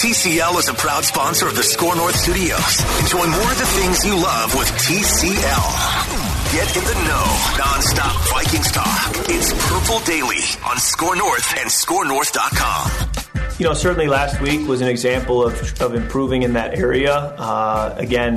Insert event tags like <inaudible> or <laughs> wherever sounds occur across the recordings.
TCL is a proud sponsor of the Score North Studios. Enjoy more of the things you love with TCL. Get in the know, nonstop Vikings talk. It's Purple Daily on Score North and ScoreNorth.com. You know, certainly last week was an example of, of improving in that area. Uh, again,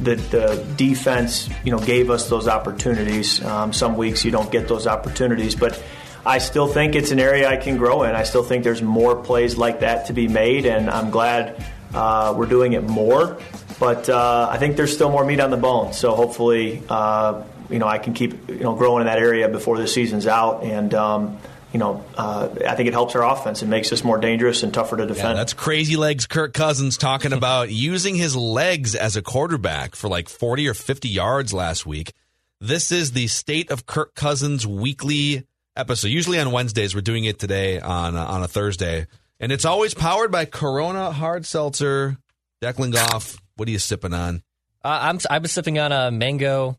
the, the defense, you know, gave us those opportunities. Um, some weeks you don't get those opportunities, but I still think it's an area I can grow in. I still think there's more plays like that to be made, and I'm glad uh, we're doing it more. But uh, I think there's still more meat on the bone. So hopefully, uh, you know, I can keep you know growing in that area before the season's out, and. Um, you know, uh, I think it helps our offense. It makes us more dangerous and tougher to defend. Yeah, that's crazy legs. Kirk Cousins talking about <laughs> using his legs as a quarterback for like 40 or 50 yards last week. This is the State of Kirk Cousins weekly episode. Usually on Wednesdays, we're doing it today on uh, on a Thursday, and it's always powered by Corona Hard Seltzer. Declan Goff, what are you sipping on? Uh, I'm I was sipping on a mango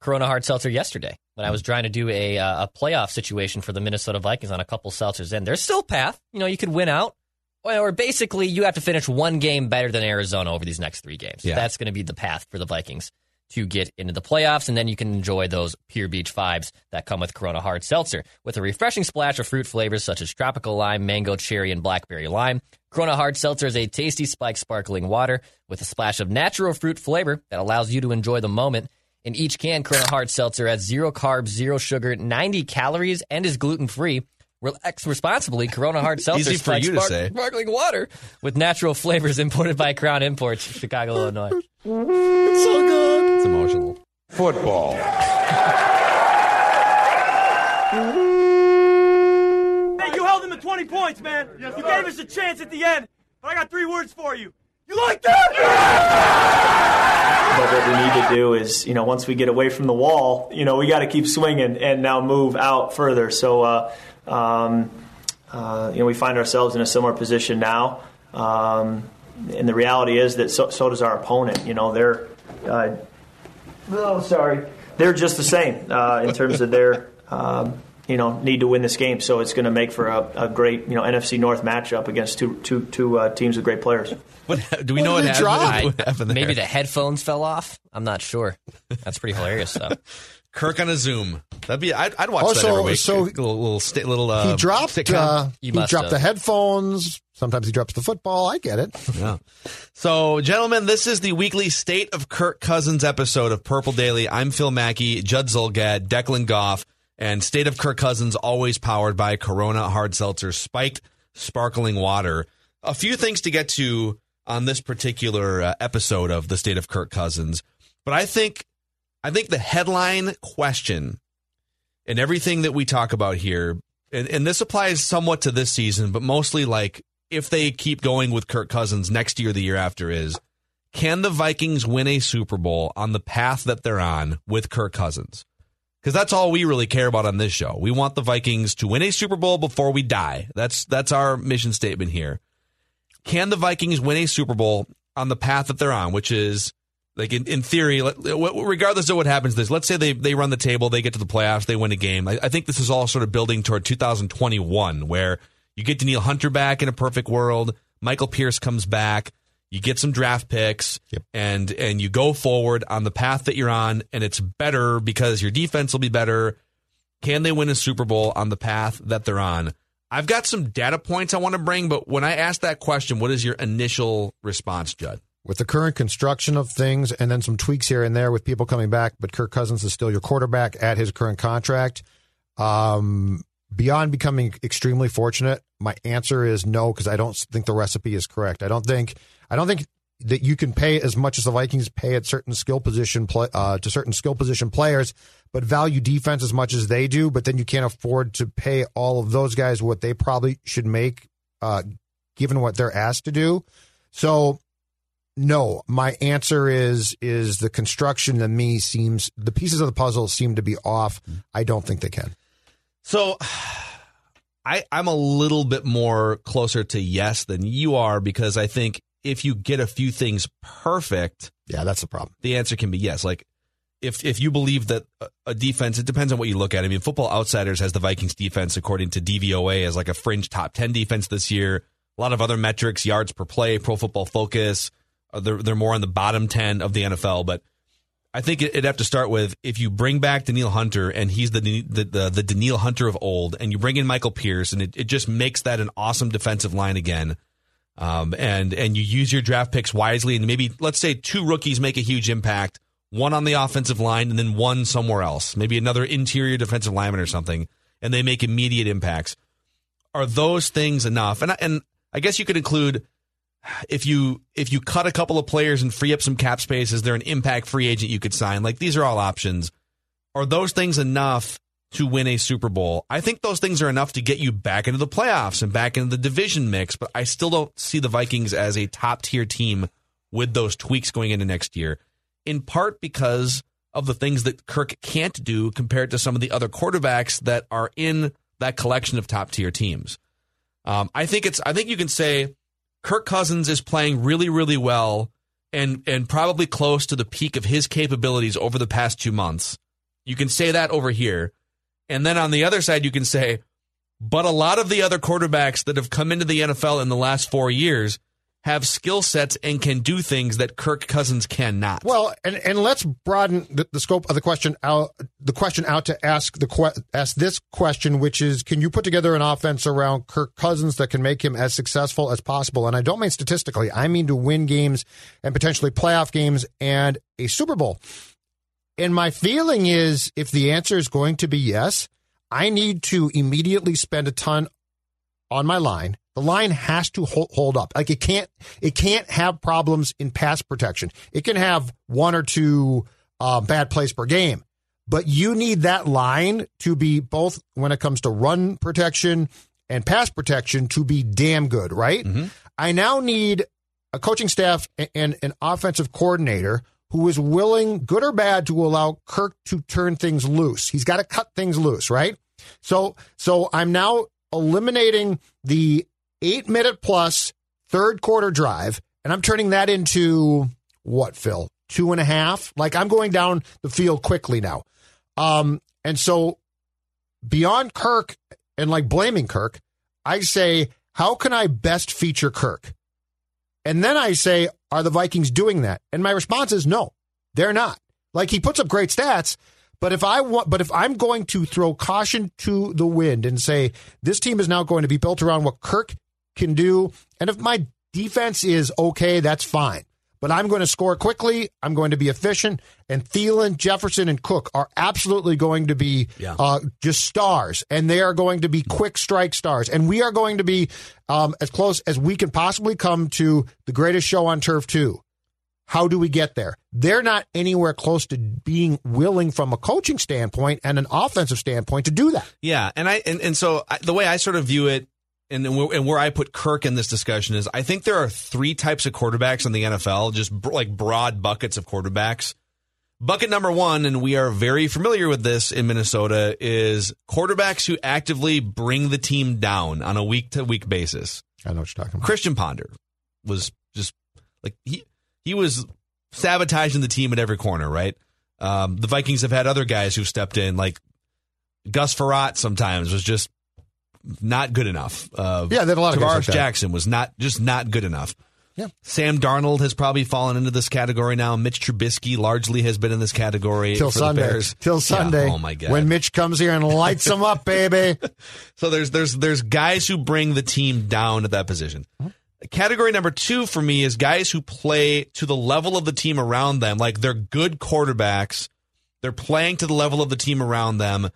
Corona Hard Seltzer yesterday when I was trying to do a uh, a playoff situation for the Minnesota Vikings on a couple seltzers. And there's still path. You know, you could win out. Or basically, you have to finish one game better than Arizona over these next three games. Yeah. That's going to be the path for the Vikings to get into the playoffs, and then you can enjoy those Pure Beach vibes that come with Corona Hard Seltzer. With a refreshing splash of fruit flavors such as tropical lime, mango, cherry, and blackberry lime, Corona Hard Seltzer is a tasty spiked sparkling water with a splash of natural fruit flavor that allows you to enjoy the moment. In each can, Corona Hard Seltzer has zero carbs, zero sugar, 90 calories, and is gluten free. Relax responsibly. Corona Hard Seltzer. Easy for you to say. Sparkling water with natural flavors imported by Crown Imports, Chicago, Illinois. It's so good. It's emotional. Football. Hey, you held them to 20 points, man. you gave us a chance at the end, but I got three words for you. You like that? But what we need to do is, you know, once we get away from the wall, you know, we got to keep swinging and now move out further. So, uh, um, uh, you know, we find ourselves in a similar position now. Um, and the reality is that so, so, does our opponent. You know, they're, uh, oh, sorry, they're just the same uh, in terms of their, um, you know, need to win this game. So it's going to make for a, a, great, you know, NFC North matchup against two, two, two uh, teams with great players. What, do we what know what happened, what happened, Maybe the headphones fell off. I'm not sure. That's pretty hilarious, though. <laughs> Kirk on a Zoom. That'd be. I'd, I'd watch oh, that so, every week. So little little, sta- little uh, he dropped. Uh, he dropped have. the headphones. Sometimes he drops the football. I get it. Yeah. So, gentlemen, this is the weekly State of Kirk Cousins episode of Purple Daily. I'm Phil Mackey, Judd Zulgad, Declan Goff, and State of Kirk Cousins, always powered by Corona Hard Seltzer, spiked sparkling water. A few things to get to on this particular uh, episode of the State of Kirk Cousins, but I think I think the headline question and everything that we talk about here, and, and this applies somewhat to this season, but mostly like if they keep going with Kirk Cousins next year, the year after, is can the Vikings win a Super Bowl on the path that they're on with Kirk Cousins? Because that's all we really care about on this show. We want the Vikings to win a Super Bowl before we die. That's that's our mission statement here. Can the Vikings win a Super Bowl on the path that they're on, which is like in, in theory, regardless of what happens, this let's say they, they run the table, they get to the playoffs, they win a game. I, I think this is all sort of building toward 2021, where you get Danielle Hunter back in a perfect world. Michael Pierce comes back. You get some draft picks, yep. and and you go forward on the path that you're on, and it's better because your defense will be better. Can they win a Super Bowl on the path that they're on? I've got some data points I want to bring, but when I ask that question, what is your initial response, Judd? With the current construction of things and then some tweaks here and there with people coming back, but Kirk Cousins is still your quarterback at his current contract. Um, beyond becoming extremely fortunate, my answer is no because I don't think the recipe is correct. I don't think I don't think that you can pay as much as the Vikings pay at certain skill position play, uh, to certain skill position players, but value defense as much as they do. But then you can't afford to pay all of those guys what they probably should make, uh, given what they're asked to do. So, no, my answer is is the construction to me seems the pieces of the puzzle seem to be off. I don't think they can. So. <sighs> I, I'm a little bit more closer to yes than you are because I think if you get a few things perfect, yeah, that's the problem. The answer can be yes. Like if if you believe that a defense, it depends on what you look at. I mean, Football Outsiders has the Vikings defense according to DVOA as like a fringe top ten defense this year. A lot of other metrics, yards per play, Pro Football Focus, uh, they're they're more on the bottom ten of the NFL. But I think it'd have to start with if you bring back Danielle Hunter and he's the the the, the Danielle Hunter of old, and you bring in Michael Pierce, and it, it just makes that an awesome defensive line again. Um, and and you use your draft picks wisely, and maybe let's say two rookies make a huge impact, one on the offensive line, and then one somewhere else, maybe another interior defensive lineman or something, and they make immediate impacts. Are those things enough? And and I guess you could include if you if you cut a couple of players and free up some cap space, is there an impact free agent you could sign? Like these are all options. Are those things enough to win a Super Bowl. I think those things are enough to get you back into the playoffs and back into the division mix, but I still don't see the Vikings as a top tier team with those tweaks going into next year, in part because of the things that Kirk can't do compared to some of the other quarterbacks that are in that collection of top tier teams. Um, I think it's I think you can say Kirk Cousins is playing really really well and and probably close to the peak of his capabilities over the past 2 months. You can say that over here. And then on the other side, you can say, but a lot of the other quarterbacks that have come into the NFL in the last four years have skill sets and can do things that Kirk Cousins cannot. Well, and, and let's broaden the, the scope of the question out the question out to ask the ask this question, which is, can you put together an offense around Kirk Cousins that can make him as successful as possible? And I don't mean statistically; I mean to win games and potentially playoff games and a Super Bowl. And my feeling is if the answer is going to be yes, I need to immediately spend a ton on my line. The line has to hold up. Like it can't, it can't have problems in pass protection. It can have one or two uh, bad plays per game, but you need that line to be both when it comes to run protection and pass protection to be damn good, right? Mm-hmm. I now need a coaching staff and an offensive coordinator who is willing, good or bad, to allow Kirk to turn things loose. He's got to cut things loose, right? So, so I'm now eliminating the eight minute plus third quarter drive, and I'm turning that into what, Phil? Two and a half? Like I'm going down the field quickly now. Um, and so beyond Kirk and like blaming Kirk, I say, how can I best feature Kirk? And then I say, are the Vikings doing that? And my response is no, they're not. Like he puts up great stats, but if I want, but if I'm going to throw caution to the wind and say this team is now going to be built around what Kirk can do, and if my defense is okay, that's fine but I'm going to score quickly. I'm going to be efficient. And Thielen, Jefferson, and Cook are absolutely going to be yeah. uh, just stars, and they are going to be quick strike stars. And we are going to be um, as close as we can possibly come to the greatest show on turf too. How do we get there? They're not anywhere close to being willing from a coaching standpoint and an offensive standpoint to do that. Yeah, and I and, and so I, the way I sort of view it and and where I put Kirk in this discussion is I think there are three types of quarterbacks in the NFL, just like broad buckets of quarterbacks. Bucket number one, and we are very familiar with this in Minnesota, is quarterbacks who actively bring the team down on a week to week basis. I know what you're talking about. Christian Ponder was just like he he was sabotaging the team at every corner, right? Um, the Vikings have had other guys who stepped in, like Gus Frerotte sometimes was just not good enough. Uh, yeah, they had a lot of guys like Jackson was not just not good enough. Yeah. Sam Darnold has probably fallen into this category now. Mitch Trubisky largely has been in this category Till for Sunday. the Bears. Till Yeah. Sunday. Oh my god. When Mitch comes here and lights them up, baby. <laughs> So there's there's there's guys who bring the team down at that position. Category number two for me is guys who play to the level of the team around them. Like they're good quarterbacks. They're playing to the level of the team around them.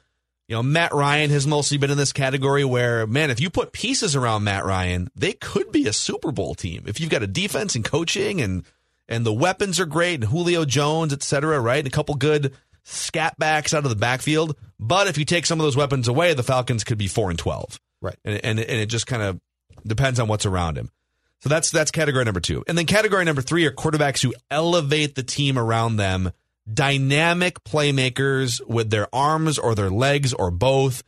You know, Matt Ryan has mostly been in this category where, man, if you put pieces around Matt Ryan, they could be a Super Bowl team. If you've got a defense and coaching and and the weapons are great and Julio Jones, et cetera, right? And a couple good scat backs out of the backfield. But if you take some of those weapons away, the Falcons could be four and twelve. Right. And and, and it just kind of depends on what's around him. So that's that's category number two. And then category number three are quarterbacks who elevate the team around them, dynamic playmakers with their arms or their legs or both,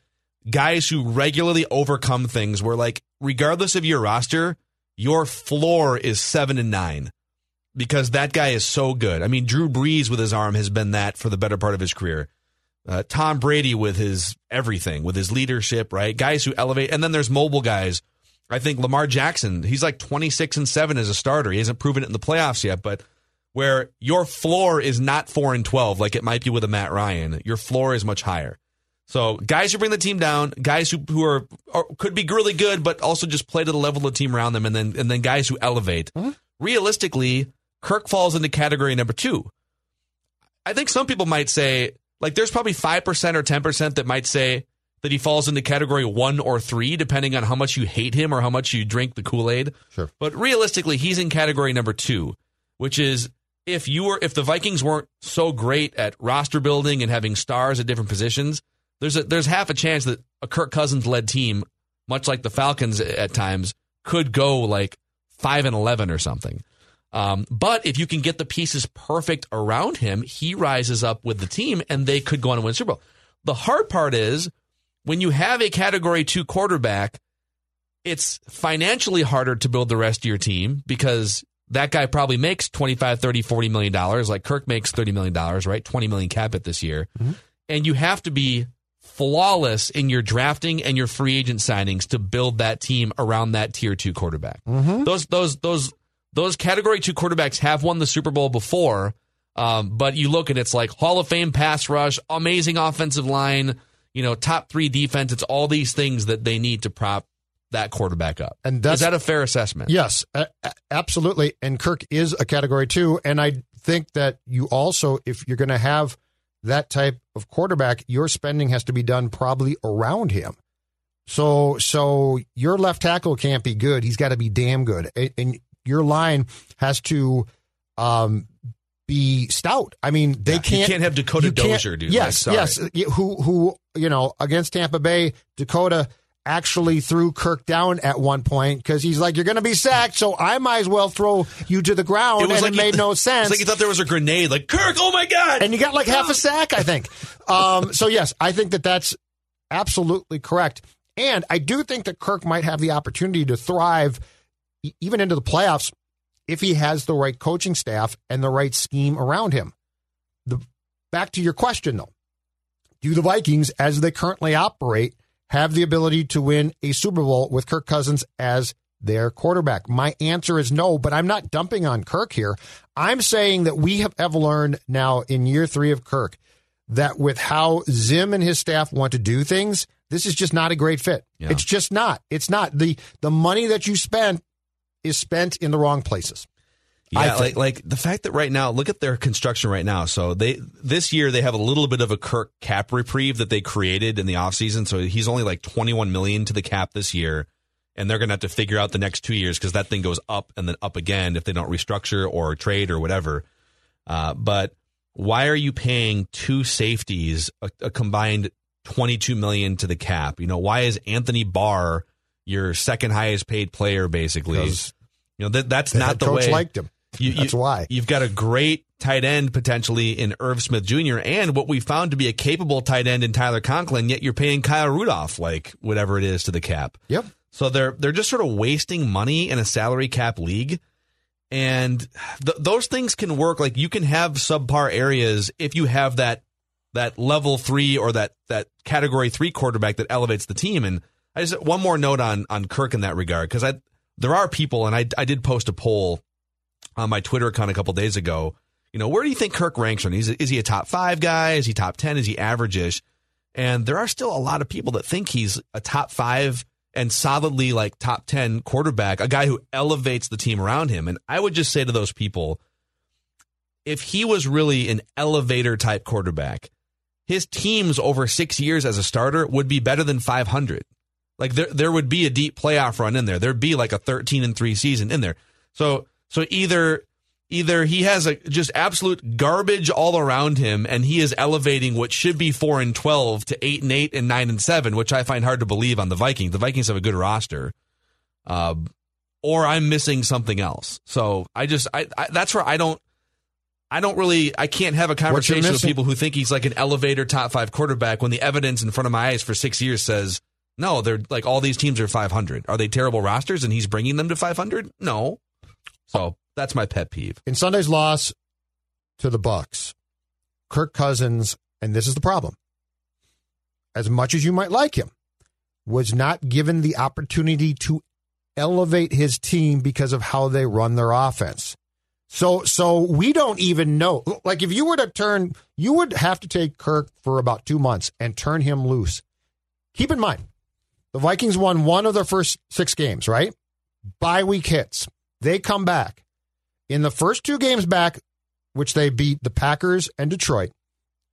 guys who regularly overcome things where like regardless of your roster, your floor is seven and nine. Because that guy is so good. I mean, Drew Brees with his arm has been that for the better part of his career. Uh, Tom Brady with his everything, with his leadership, right? Guys who elevate, and then there's mobile guys. I think Lamar Jackson, he's like 26 and 7 as a starter. He hasn't proven it in the playoffs yet, but where your floor is not 4 and 12 like it might be with a Matt Ryan, your floor is much higher. So, guys who bring the team down, guys who who are, are could be really good but also just play to the level of the team around them and then and then guys who elevate. Realistically, Kirk falls into category number 2. I think some people might say like there's probably 5% or 10% that might say that he falls into category one or three, depending on how much you hate him or how much you drink the Kool Aid. Sure. But realistically, he's in category number two, which is if you were if the Vikings weren't so great at roster building and having stars at different positions, there's a there's half a chance that a Kirk Cousins led team, much like the Falcons at times, could go like five and eleven or something. Um, but if you can get the pieces perfect around him, he rises up with the team, and they could go on and win Super Bowl. The hard part is when you have a category two quarterback, it's financially harder to build the rest of your team because that guy probably makes 25, 30, 40 million dollars like Kirk makes 30 million dollars, right? 20 million cap it this year. And you have to be flawless in your drafting and your free agent signings to build that team around that tier 2 quarterback. Those those those those category 2 quarterbacks have won the Super Bowl before. Um, but you look at it's like Hall of Fame pass rush, amazing offensive line, you know, top three defense. It's all these things that they need to prop that quarterback up. And that's- is that a fair assessment? Yes, absolutely. And Kirk is a category two. And I think that you also, if you're going to have that type of quarterback, your spending has to be done probably around him. So, so your left tackle can't be good. He's got to be damn good, and, your line has to um, be stout. I mean, they Yeah, can't. can't have Dakota you Dozier, dude. Yes, Like, yes. Who, who, you know, against Tampa Bay, Dakota actually threw Kirk down at one point because he's like, "You're going to be sacked, so I might as well throw you to the ground," It and like it he- made no sense. <laughs> It's like you thought there was a grenade. Like Kirk, oh my god! and you got like half a sack, I think. Um, so yes, I think that that's absolutely correct. And I do think that Kirk might have the opportunity to thrive even into the playoffs if he has the right coaching staff and the right scheme around him. The back to your question though. Do the Vikings as they currently operate have the ability to win a Super Bowl with Kirk Cousins as their quarterback? My answer is no, but I'm not dumping on Kirk here. I'm saying that we have, have learned now in year three of Kirk that with how Zim and his staff want to do things, this is just not a great fit. Yeah. It's just not. It's not. The the money that you spent is spent in the wrong places. Yeah, like like the fact that right now, look at their construction right now. So they this year they have a little bit of a Kirk cap reprieve that they created in the offseason. So he's only like 21 million to the cap this year. And they're going to have to figure out the next two years because that thing goes up and then up again if they don't restructure or trade or whatever. Uh, but why are you paying two safeties a, a combined 22 million to the cap? You know, why is Anthony Barr your second highest paid player basically? Because You know, that, that's The not the coach way. liked him. You- you- That's why. You've got a great tight end potentially in Irv Smith Jr. and what we found to be a capable tight end in Tyler Conklin, yet you're paying Kyle Rudolph like whatever it is to the cap. Yep. So they're they're just sort of wasting money in a salary cap league. And th- those things can work. Like you can have subpar areas if you have that that level three or that that category three quarterback that elevates the team. And I just one more note on on Kirk in that regard because I there are people, and I, I did post a poll on my Twitter account a couple days ago. You know, where do you think Kirk ranks on? Is, is he a top five guy? Is he top 10? Is he average-ish? And there are still a lot of people that think he's a top five and solidly like top 10 quarterback, a guy who elevates the team around him. And I would just say to those people, if he was really an elevator type quarterback, his teams over six years as a starter would be better than 500. Like there, there would be a deep playoff run in there. There'd be like a 13 and three season in there. So, so either, either he has a just absolute garbage all around him and he is elevating what should be four and 12 to eight and eight and nine and seven, which I find hard to believe on the Vikings. The Vikings have a good roster. Uh, or I'm missing something else. So I just, I, I that's where I don't, I don't really, I can't have a conversation with people who think he's like an elevator top five quarterback when the evidence in front of my eyes for six years says, no, they're like all these teams are 500. Are they terrible rosters and he's bringing them to 500? No. So that's my pet peeve. In Sunday's loss to the Bucs, Kirk Cousins, and this is the problem. As much as you might like him, was not given the opportunity to elevate his team because of how they run their offense. So so we don't even know. Like if you were to turn, you would have to take Kirk for about two months and turn him loose. Keep in mind, the Vikings won one of their first six games, right? Bye week hits. They come back. In the first two games back, which they beat the Packers and Detroit,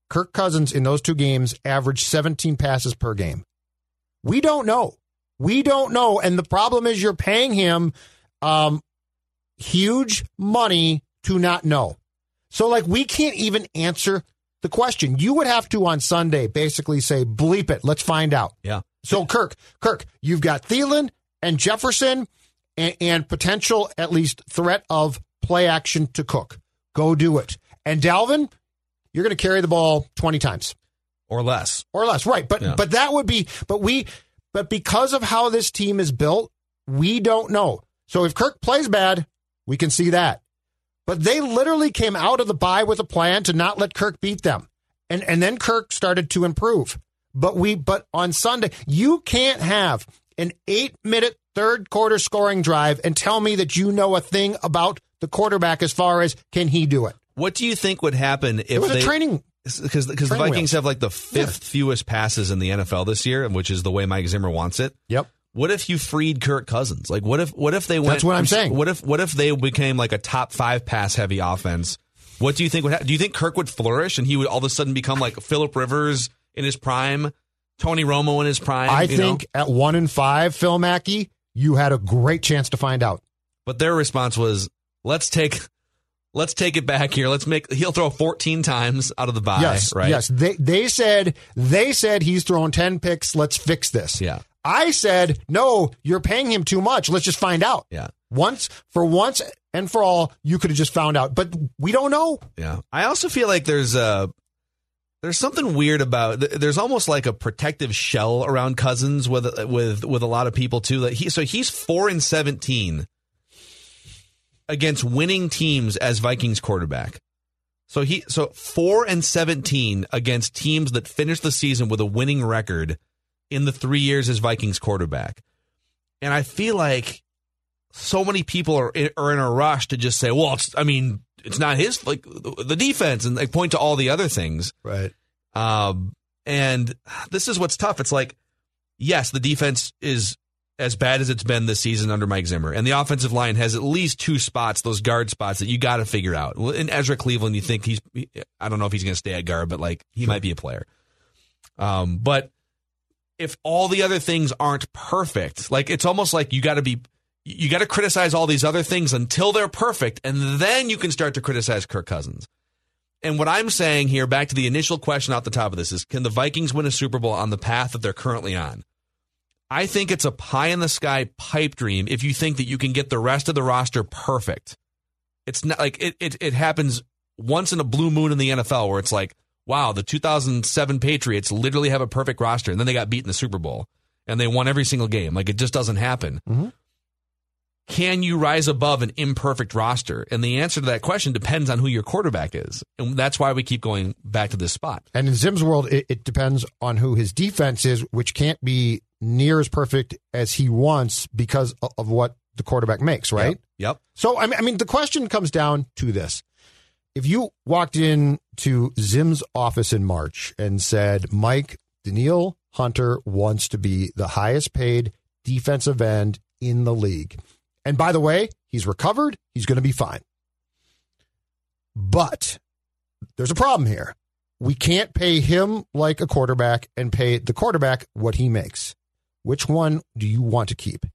Kirk Cousins in those two games averaged 17 passes per game. We don't know. We don't know. And the problem is you're paying him um, huge money to not know. So, like, we can't even answer the question. You would have to on Sunday basically say, bleep it. Let's find out. Yeah. So, Kirk, Kirk, you've got Thielen and Jefferson and, and potential, at least, threat of play action to Cook. Go do it. And Dalvin, you're going to carry the ball 20 times or less. Or less. Right. But, yeah. but that would be, but we, but because of how this team is built, we don't know. So if Kirk plays bad, we can see that. But they literally came out of the bye with a plan to not let Kirk beat them. And and then Kirk started to improve. But we but on Sunday, you can't have an 8-minute third quarter scoring drive and tell me that you know a thing about the quarterback as far as can he do it? What do you think would happen if it was they, a training because because the Vikings wheels. have like the fifth yeah. fewest passes in the NFL this year, which is the way Mike Zimmer wants it. Yep. What if you freed Kirk Cousins? Like what if what if they went? That's what I'm saying. What if what if they became like a top five pass heavy offense? What do you think would happen? Do you think Kirk would flourish and he would all of a sudden become like Philip Rivers in his prime, Tony Romo in his prime? I think know? at one and five, Phil Mackey, you had a great chance to find out. But their response was, "Let's take." Let's take it back here. Let's make he'll throw 14 times out of the bye. Yes, right. Yes, they they said they said he's thrown 10 picks. Let's fix this. Yeah. I said, no, you're paying him too much. Let's just find out. Yeah. Once, for once and for all, you could have just found out. But we don't know. Yeah. I also feel like there's a. There's something weird about. There's almost like a protective shell around Cousins with with with a lot of people too. Like he, so he's four and seventeen against winning teams as Vikings quarterback. So he so four and seventeen against teams that finished the season with a winning record in the three years as Vikings quarterback. And I feel like so many people are in, are in a rush to just say, well, it's, I mean, it's not his, like the defense and they point to all the other things. Right. Um, and this is what's tough. It's like, yes, the defense is as bad as it's been this season under Mike Zimmer. And the offensive line has at least two spots, those guard spots that you got to figure out. In Ezra Cleveland, you think he's, I don't know if he's going to stay at guard, but like he might be a player. Um, but if all the other things aren't perfect. Like it's almost like you got to be you got to criticize all these other things until they're perfect and then you can start to criticize Kirk Cousins. And what I'm saying here back to the initial question out the top of this is can the Vikings win a Super Bowl on the path that they're currently on? I think it's a pie in the sky pipe dream if you think that you can get the rest of the roster perfect. It's not like it, it, it happens once in a blue moon in the NFL where it's like, wow, the 2007 Patriots literally have a perfect roster, and then they got beat in the Super Bowl, and they won every single game. Like it just doesn't happen. Mm-hmm. Can you rise above an imperfect roster? And the answer to that question depends on who your quarterback is, and that's why we keep going back to this spot. And in Zim's world, it, it depends on who his defense is, which can't be near as perfect as he wants because of what the quarterback makes, right? Yep. So I mean, I mean, the question comes down to this: If you walked in to Zim's office in March and said, "Mike Danielle Hunter wants to be the highest paid defensive end in the league," and by the way, he's recovered, he's going to be fine. But there's a problem here. We can't pay him like a quarterback and pay the quarterback what he makes. Which one do you want to keep?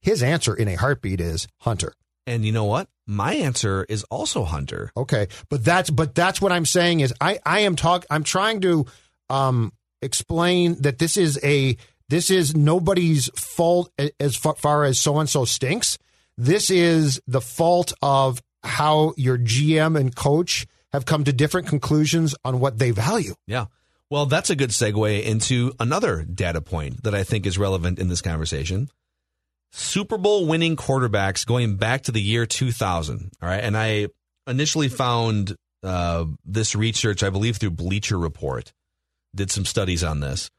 His answer in a heartbeat is Hunter. And you know what? My answer is also Hunter. Okay, but that's but that's what I'm saying is I I am talk I'm trying to um explain that this is a this is nobody's fault as far as so and so stinks. This is the fault of how your GM and coach have come to different conclusions on what they value. Yeah. Well, that's a good segue into another data point that I think is relevant in this conversation. Super Bowl winning quarterbacks going back to the year 2000. All right. And I initially found uh, this research, I believe, through Bleacher Report, did some studies on this.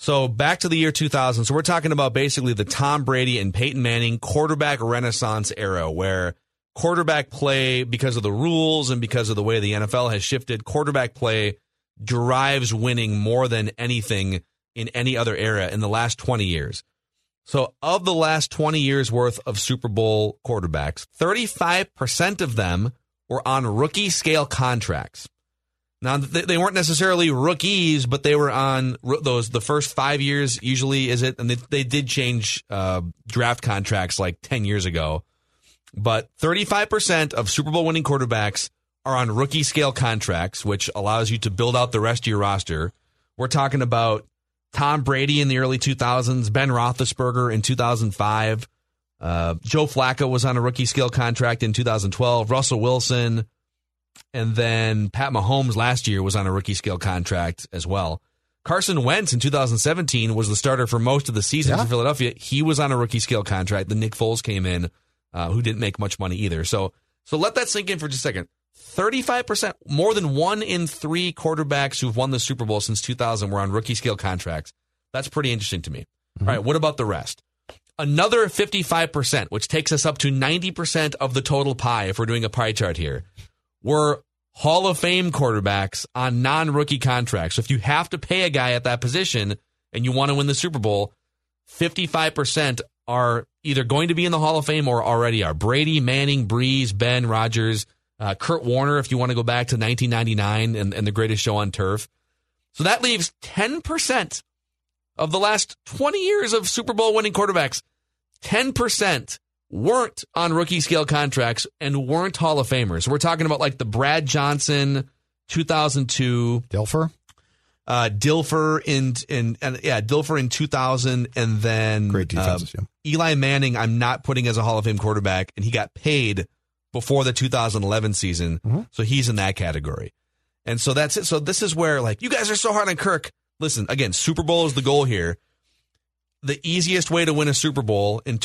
So back to the year 2000. So we're talking about basically the Tom Brady and Peyton Manning quarterback renaissance era where quarterback play, because of the rules and because of the way the NFL has shifted, quarterback play drives winning more than anything in any other era in the last 20 years. So, of the last 20 years worth of Super Bowl quarterbacks, 35% of them were on rookie scale contracts. Now, they weren't necessarily rookies, but they were on those the first five years. Usually, is it? And they, they did change uh, draft contracts like 10 years ago. But 35% of Super Bowl winning quarterbacks are on rookie scale contracts, which allows you to build out the rest of your roster. We're talking about Tom Brady in the early 2000s, Ben Roethlisberger in 2005. Uh, Joe Flacco was on a rookie scale contract in 2012. Russell Wilson, and then Pat Mahomes last year was on a rookie scale contract as well. Carson Wentz in 2017 was the starter for most of the season yeah. for Philadelphia. He was on a rookie scale contract. Then Nick Foles came in, uh, who didn't make much money either. So, so let that sink in for just a second. 35%, more than one in three quarterbacks who've won the Super Bowl since 2000 were on rookie scale contracts. That's pretty interesting to me. Mm-hmm. All right, what about the rest? Another 55%, which takes us up to 90% of the total pie if we're doing a pie chart here, were Hall of Fame quarterbacks on non rookie contracts. So if you have to pay a guy at that position and you want to win the Super Bowl, 55% are either going to be in the Hall of Fame or already are. Brady, Manning, Brees, Ben, Rodgers, uh, Kurt Warner, if you want to go back to 1999 and, and the greatest show on turf. So that leaves 10% of the last 20 years of Super Bowl winning quarterbacks. 10% weren't on rookie scale contracts and weren't Hall of Famers. We're talking about like the Brad Johnson 2002 Dilfer. Uh, Dilfer in in and yeah, Dilfer in 2000, and then great defenses. Uh, yeah. Eli Manning. I'm not putting as a Hall of Fame quarterback, and he got paid before the 2011 season. Mm-hmm. So he's in that category. And so that's it. So this is where like you guys are so hard on Kirk. Listen, again, Super Bowl is the goal here. The easiest way to win a Super Bowl in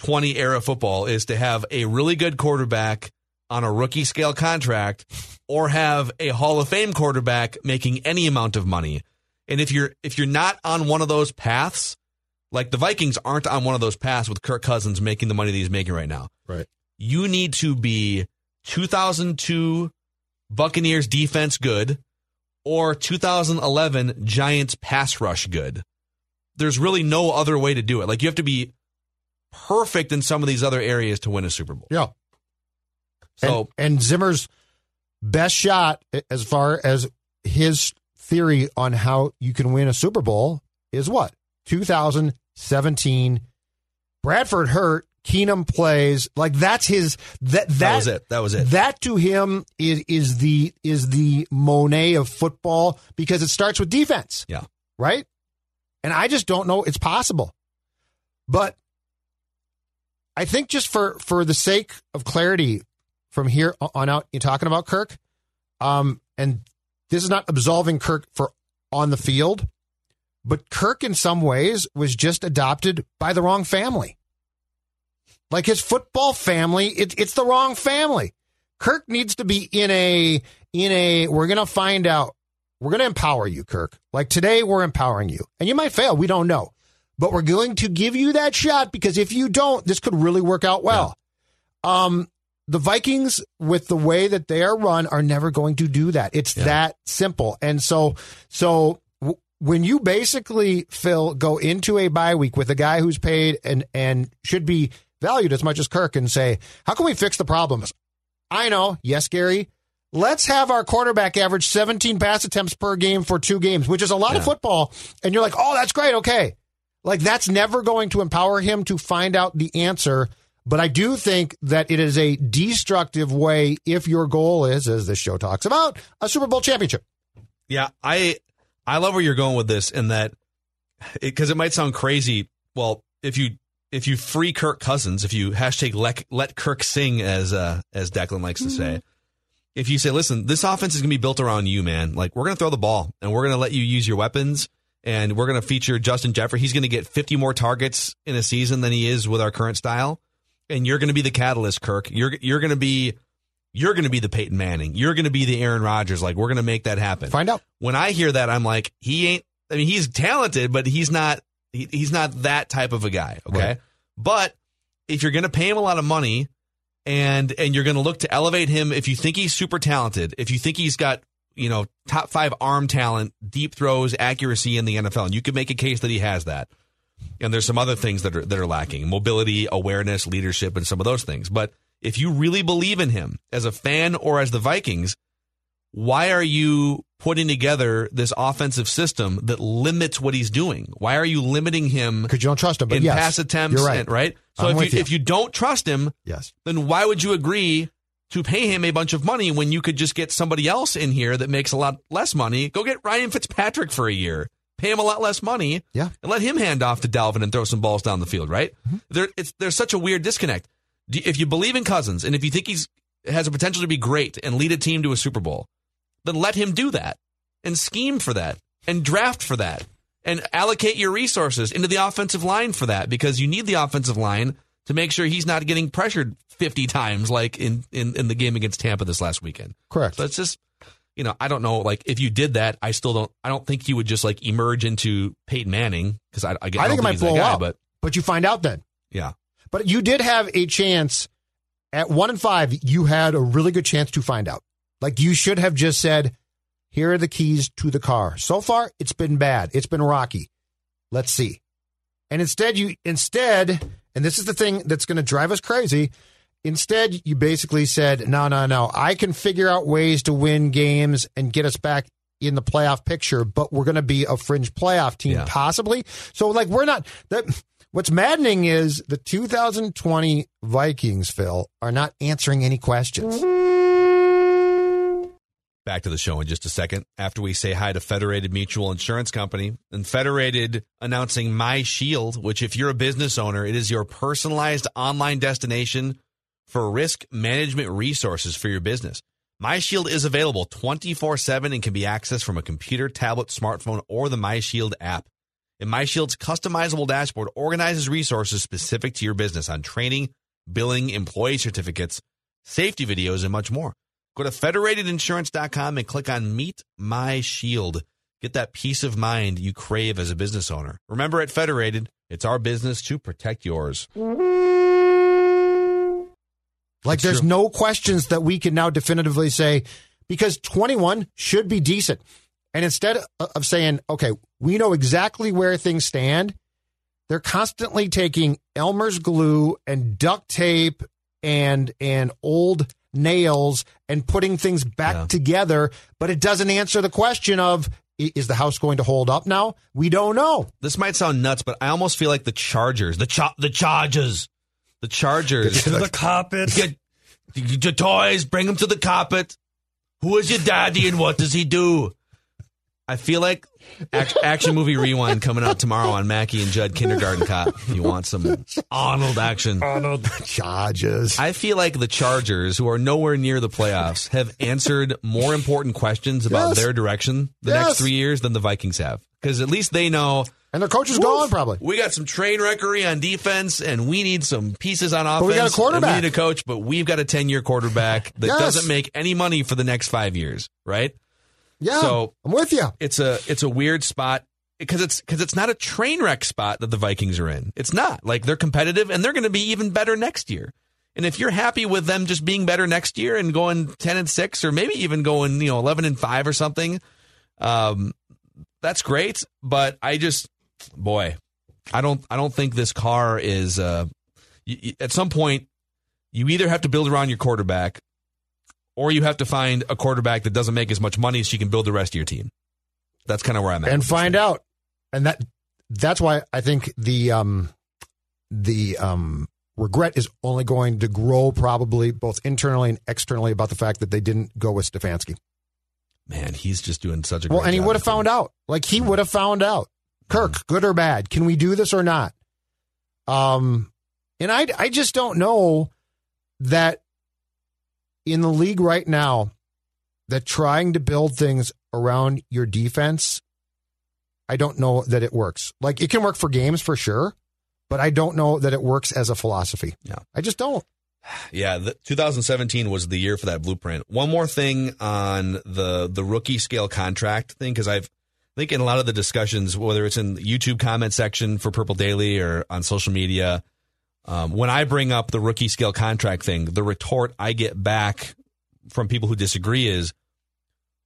2020 era football is to have a really good quarterback on a rookie scale contract or have a Hall of Fame quarterback making any amount of money. And if you're if you're not on one of those paths, like the Vikings aren't on one of those paths with Kirk Cousins making the money that he's making right now. Right you need to be 2002 Buccaneers defense good or 2011 Giants pass rush good. There's really no other way to do it. Like you have to be perfect in some of these other areas to win a Super Bowl. Yeah. So and, and Zimmer's best shot as far as his theory on how you can win a Super Bowl is what? 2017 Bradford hurt Keenum plays like that's his that that, that was it. That was it. That to him is is the is the Monet of football because it starts with defense. Yeah. Right? And I just don't know it's possible. But I think just for for the sake of clarity from here on out, you're talking about Kirk. Um, and this is not absolving Kirk for on the field, but Kirk in some ways was just adopted by the wrong family. Like his football family, it, it's the wrong family. Kirk needs to be in a in a. We're gonna find out. We're gonna empower you, Kirk. Like today, we're empowering you, and you might fail. We don't know, but we're going to give you that shot because if you don't, this could really work out well. Um, the Vikings, with the way that they are run, are never going to do that. It's Yeah. that simple. And so, so w- when you basically Phil go into a bye week with a guy who's paid and and should be valued as much as Kirk, and say, how can we fix the problems? I know, yes, Gary. Let's have our quarterback average 17 pass attempts per game for two games, which is a lot of football. And you're like, oh, that's great. Okay. Like, that's never going to empower him to find out the answer. But I do think that it is a destructive way if your goal is, as this show talks about, a Super Bowl championship. Yeah, I I love where you're going with this, in that because it, might sound crazy. Well, if you if you free Kirk Cousins, if you hashtag let, let Kirk sing, as uh, as Declan likes to say, if you say, listen, this offense is going to be built around you, man. Like we're going to throw the ball and we're going to let you use your weapons. And we're going to feature Justin Jefferson. He's going to get 50 more targets in a season than he is with our current style. And you're going to be the catalyst, Kirk. You're you're going to be you're going to be the Peyton Manning. You're going to be the Aaron Rodgers. Like we're going to make that happen Find out. when I hear that, I'm like, he ain't. I mean, he's talented, but he's not. He, he's not that type of a guy. Okay, Right. but if you're going to pay him a lot of money, and and you're going to look to elevate him, if you think he's super talented, if you think he's got you know top five arm talent, deep throws, accuracy in the NFL, and you could make a case that he has that. And there's some other things that are that are lacking: mobility, awareness, leadership, and some of those things. But if you really believe in him as a fan or as the Vikings, why are you putting together this offensive system that limits what he's doing? Why are you limiting him Because you don't trust him. But in yes, pass attempts? You're right. and- right. So I'm if you, you. if you don't trust him, Yes. then why would you agree to pay him a bunch of money when you could just get somebody else in here that makes a lot less money? Go get Ryan Fitzpatrick for a year, pay him a lot less money, Yeah. and let him hand off to Dalvin and throw some balls down the field. Right? Mm-hmm. There, it's there's such a weird disconnect. If you believe in Cousins and if you think he's has a potential to be great and lead a team to a Super Bowl, then let him do that and scheme for that and draft for that and allocate your resources into the offensive line for that because you need the offensive line to make sure he's not getting pressured 50 times like in, in, in the game against Tampa this last weekend. Correct. So it's just, you know, I don't know. Like if you did that, I still don't, I don't think he would just like emerge into Peyton Manning because I, I, get- I don't think it might blow guy, out. but but you find out then. yeah. But you did have a chance at one and five. You had a really good chance to find out. Like you should have just said, "Here are the keys to the car." So far, it's been bad. It's been rocky. Let's see. And instead, you instead, and this is the thing that's going to drive us crazy. Instead, you basically said, "No, no, no. I can figure out ways to win games and get us back." In the playoff picture, but we're going to be a fringe playoff team, Yeah. possibly. So, like, we're not that. What's maddening is the 2020 Vikings, Phil, are not answering any questions. Back to the show in just a second after we say hi to Federated Mutual Insurance Company and Federated announcing My Shield, which, if you're a business owner, it is your personalized online destination for risk management resources for your business. My Shield is available 24 7 and can be accessed from a computer, tablet, smartphone, or the My Shield app. And My Shield's customizable dashboard organizes resources specific to your business on training, billing, employee certificates, safety videos, and much more. Go to federatedinsurance.com and click on Meet My Shield. Get that peace of mind you crave as a business owner. Remember at Federated, it's our business to protect yours. Like, there's no questions that we can now definitively say because 21 should be decent. And instead of saying, okay, we know exactly where things stand, they're constantly taking Elmer's glue and duct tape and and old nails and putting things back Yeah. together, but it doesn't answer the question of is the house going to hold up now? We don't know. This might sound nuts, but I almost feel like the Chargers, the cha- the Chargers, the Chargers. To the carpet. Get your toys, bring them to the carpet. Who is your daddy and what does he do? I feel like action movie rewind coming out tomorrow on Mackey and Judd Kindergarten Cop. If you want some Arnold action. Arnold. <laughs> Charges. I feel like the Chargers, who are nowhere near the playoffs, have answered more important questions about Yes. their direction the Yes. next three years than the Vikings have. Because at least they know And their coach is gone, probably. we got some train wreckery on defense, and we need some pieces on offense. we got a and quarterback. we need a coach, but we've got a ten-year quarterback that Yes. doesn't make any money for the next five years. Right? Yeah, So- I'm with you. It's a it's a weird spot. because it's because it's not a train wreck spot that the Vikings are in. It's not like they're competitive and they're going to be even better next year. And if you're happy with them just being better next year and going ten and six or maybe even going you know eleven and five or something, um, that's great. But I just boy, I don't I don't think this car is. Uh, you, you- at some point, you either have to build around your quarterback, or you have to find a quarterback that doesn't make as much money so you can build the rest of your team. That's kind of where I'm at. and find out. And that that's why I think the um the um regret is only going to grow probably both internally and externally about the fact that they didn't go with Stefanski. Man, he's just doing such a Well, and he would have found out. Like he would have found out. Kirk, good or bad? Can we do this or not? Um, and I I just don't know that in the league right now that trying to build things around your defense, I don't know that it works. Like it can work for games for sure, but I don't know that it works as a philosophy. Yeah. I just don't. Yeah, the, 2017 was the year for that blueprint. One more thing on the the rookie scale contract thing because I've I think in a lot of the discussions, whether it's in the YouTube comment section for Purple Daily or on social media, um, when I bring up the rookie scale contract thing, the retort I get back from people who disagree is,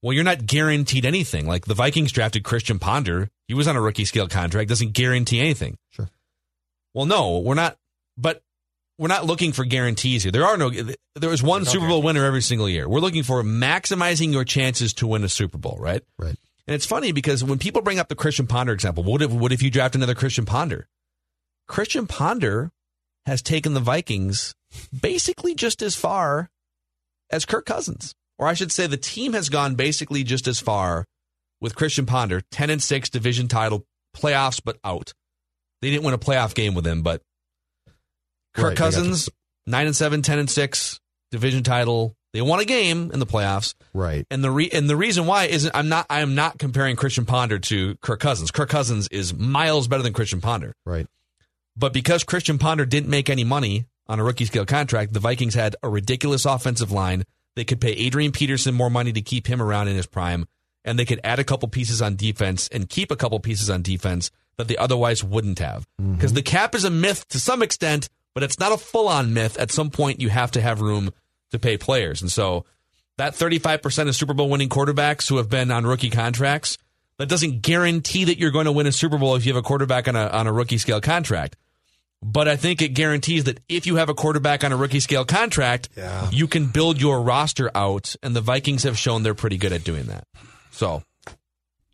"Well, you're not guaranteed anything. Like the Vikings drafted Christian Ponder, he was on a rookie scale contract, doesn't guarantee anything." Sure. Well, no, we're not. But we're not looking for guarantees here. There are no. There is one Super Bowl winner every single year. We're looking for maximizing your chances to win a Super Bowl, right? Right. And it's funny because when people bring up the Christian Ponder example, what if what if you draft another Christian Ponder? Christian Ponder has taken the Vikings basically just as far as Kirk Cousins, or I should say, the team has gone basically just as far with Christian Ponder, ten and six division title, playoffs but out. They didn't win a playoff game with him, but Kirk Right, Cousins, nine and seven, 10 and six, division title. They won a game in the playoffs. Right. And the re- and the reason why isn't I'm not I am not comparing Christian Ponder to Kirk Cousins. Kirk Cousins is miles better than Christian Ponder. Right. But because Christian Ponder didn't make any money on a rookie scale contract, the Vikings had a ridiculous offensive line. They could pay Adrian Peterson more money to keep him around in his prime, and they could add a couple pieces on defense and keep a couple pieces on defense that they otherwise wouldn't have. Mm-hmm. Because the cap is a myth to some extent, but it's not a full on myth. At some point, you have to have room to pay players. And so that 35% of Super Bowl winning quarterbacks who have been on rookie contracts, that doesn't guarantee that you're going to win a Super Bowl if you have a quarterback on a, on a rookie scale contract. But I think it guarantees that if you have a quarterback on a rookie scale contract, Yeah. you can build your roster out. And the Vikings have shown they're pretty good at doing that. So,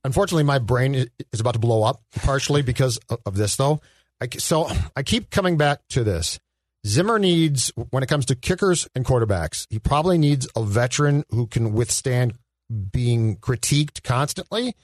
Unfortunately, my brain is about to blow up partially because of- of this, though. I, so I keep coming back to this. Zimmer needs, when it comes to kickers and quarterbacks, he probably needs a veteran who can withstand being critiqued constantly.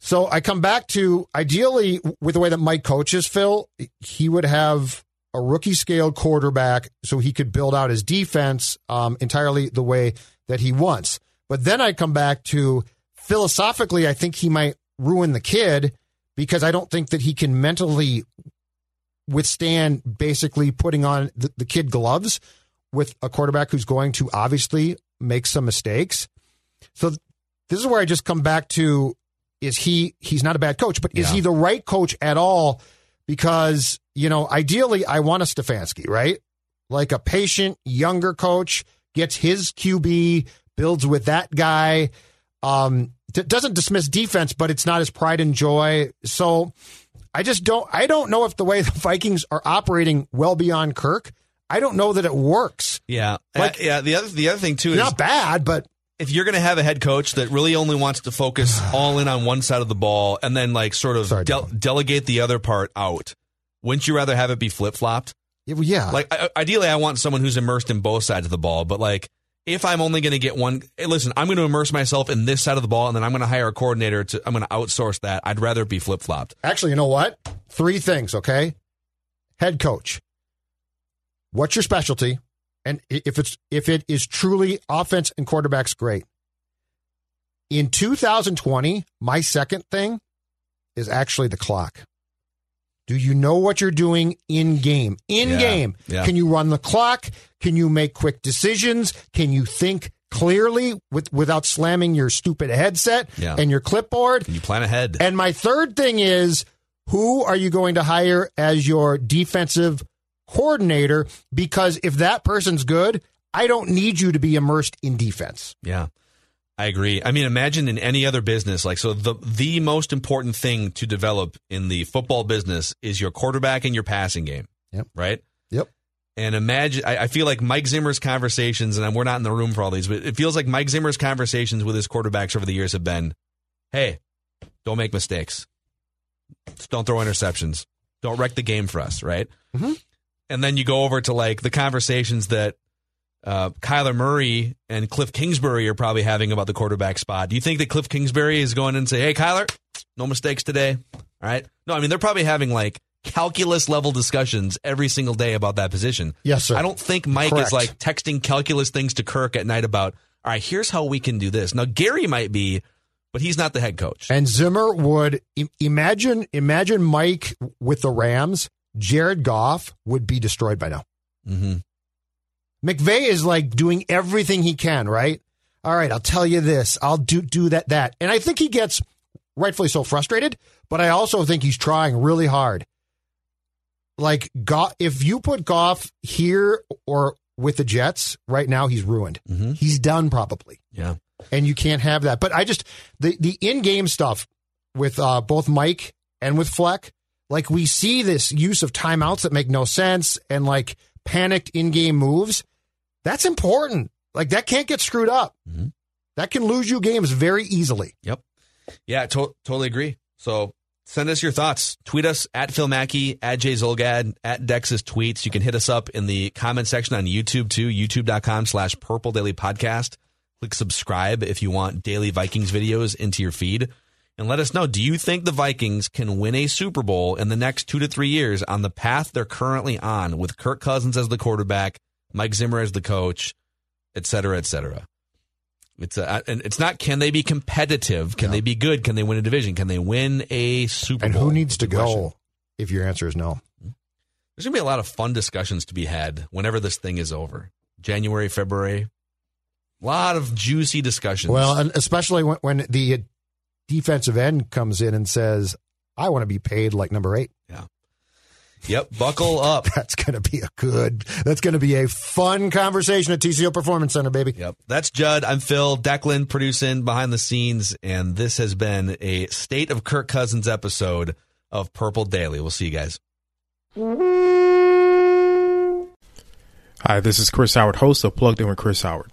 So I come back to ideally with the way that Mike coaches Phil, he would have a rookie scale quarterback so he could build out his defense um, entirely the way that he wants. But then I come back to philosophically, I think he might ruin the kid because I don't think that he can mentally withstand basically putting on the, the kid gloves with a quarterback who's going to obviously make some mistakes. So this is where I just come back to is he he's not a bad coach, but is he the right coach at all? Because, you know, ideally I want a Stefanski, right? Like a patient, younger coach, gets his QB, builds with that guy. Um, d- doesn't dismiss defense, but it's not his pride and joy. So I just don't I don't know if the way the Vikings are operating well beyond Kirk, I don't know that it works. yeah. Like- Uh, yeah. The other, the other thing, too, is Not bad, but if you're going to have a head coach that really only wants to focus <sighs> all in on one side of the ball and then like sort of Sorry, Dylan. delegate the other part out, wouldn't you rather have it be flip flopped? yeah. Like I, ideally, I want someone who's immersed in both sides of the ball. But like, if I'm only going to get one, hey, listen, I'm going to immerse myself in this side of the ball, and then I'm going to hire a coordinator to. I'm going to outsource that. I'd rather it be flip flopped. Actually, you know what? Three things, okay? Head coach. What's your specialty? And if it's if it is truly offense and quarterbacks, great. In 2020, my second thing is actually the clock. Do you know what you're doing in game? In Yeah, game. yeah. Can you run the clock? Can you make quick decisions? Can you think clearly with without slamming your stupid headset Yeah. and your clipboard. Can you plan ahead? And my third thing is who are you going to hire as your defensive coordinator? Because if that person's good, I don't need you to be immersed in defense. Yeah. I agree. I mean, imagine in any other business, like so the the most important thing to develop in the football business is your quarterback and your passing game. Yep. Right? Yep. And imagine I, I feel like Mike Zimmer's conversations, and we're not in the room for all these, but it feels like Mike Zimmer's conversations with his quarterbacks over the years have been, hey, don't make mistakes. Don't throw interceptions. Don't wreck the game for us, right? Mhm. And then you go over to like the conversations that uh, Kyler Murray and Cliff Kingsbury are probably having about the quarterback spot. Do you think that Cliff Kingsbury is going in and say, "Hey, Kyler, no mistakes today"? All right. No, I mean they're probably having like calculus level discussions every single day about that position. Yes, sir. I don't think Mike Correct. is like texting calculus things to Kirk at night about, "All right, here's how we can do this." Now Gary might be, but he's not the head coach. And Zimmer would imagine imagine Mike with the Rams. Jared Goff would be destroyed by now. hmm McVay is like doing everything he can, right? All right, I'll tell you this. I'll do do that that. And I think he gets rightfully so frustrated, but I also think he's trying really hard. Like Goff, if you put Goff here or with the Jets right now, he's ruined. Mhm. He's done probably. Yeah. and you can't have that. But I just the the in game stuff with uh, both Mike and with Fleck, like we see this use of timeouts that make no sense and like panicked in game moves. That's important. Like that can't get screwed up. Mhm. That can lose you games very easily. Yep. Yeah, to- totally agree. So send us your thoughts. Tweet us at Phil Mackey, at Jay Zulgad, at Dex's tweets. You can hit us up in the comment section on YouTube too, youtube.com slash purple daily podcast. Click subscribe if you want daily Vikings videos into your feed. And let us know, do you think the Vikings can win a Super Bowl in the next two to three years on the path they're currently on with Kirk Cousins as the quarterback, Mike Zimmer as the coach, et cetera, et cetera? It's a, and it's not can they be competitive? Can they be good? Can they win a division? Can they win a Super And Bowl? who needs to go if your answer is no? Hmm? There's gonna be a lot of fun discussions to be had whenever this thing is over. January, February. A lot of juicy discussions. Well, and especially when, when the defensive end comes in and says, I want to be paid like number eight. yep, buckle <laughs> up. That's going to be a good, that's going to be a fun conversation at TCO Performance Center, baby. Yep. That's Judd. I'm Phil. Declan producing behind the scenes, and this has been a State of Kirk Cousins episode of Purple Daily. We'll see you guys. Hi, this is Chris Howard, host of Plugged In with Chris Howard.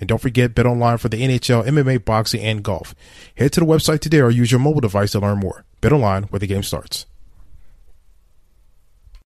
And don't forget bet online for the NHL, MMA, boxing, and golf. Head to the website today or use your mobile device to learn more. Bet online where the game starts.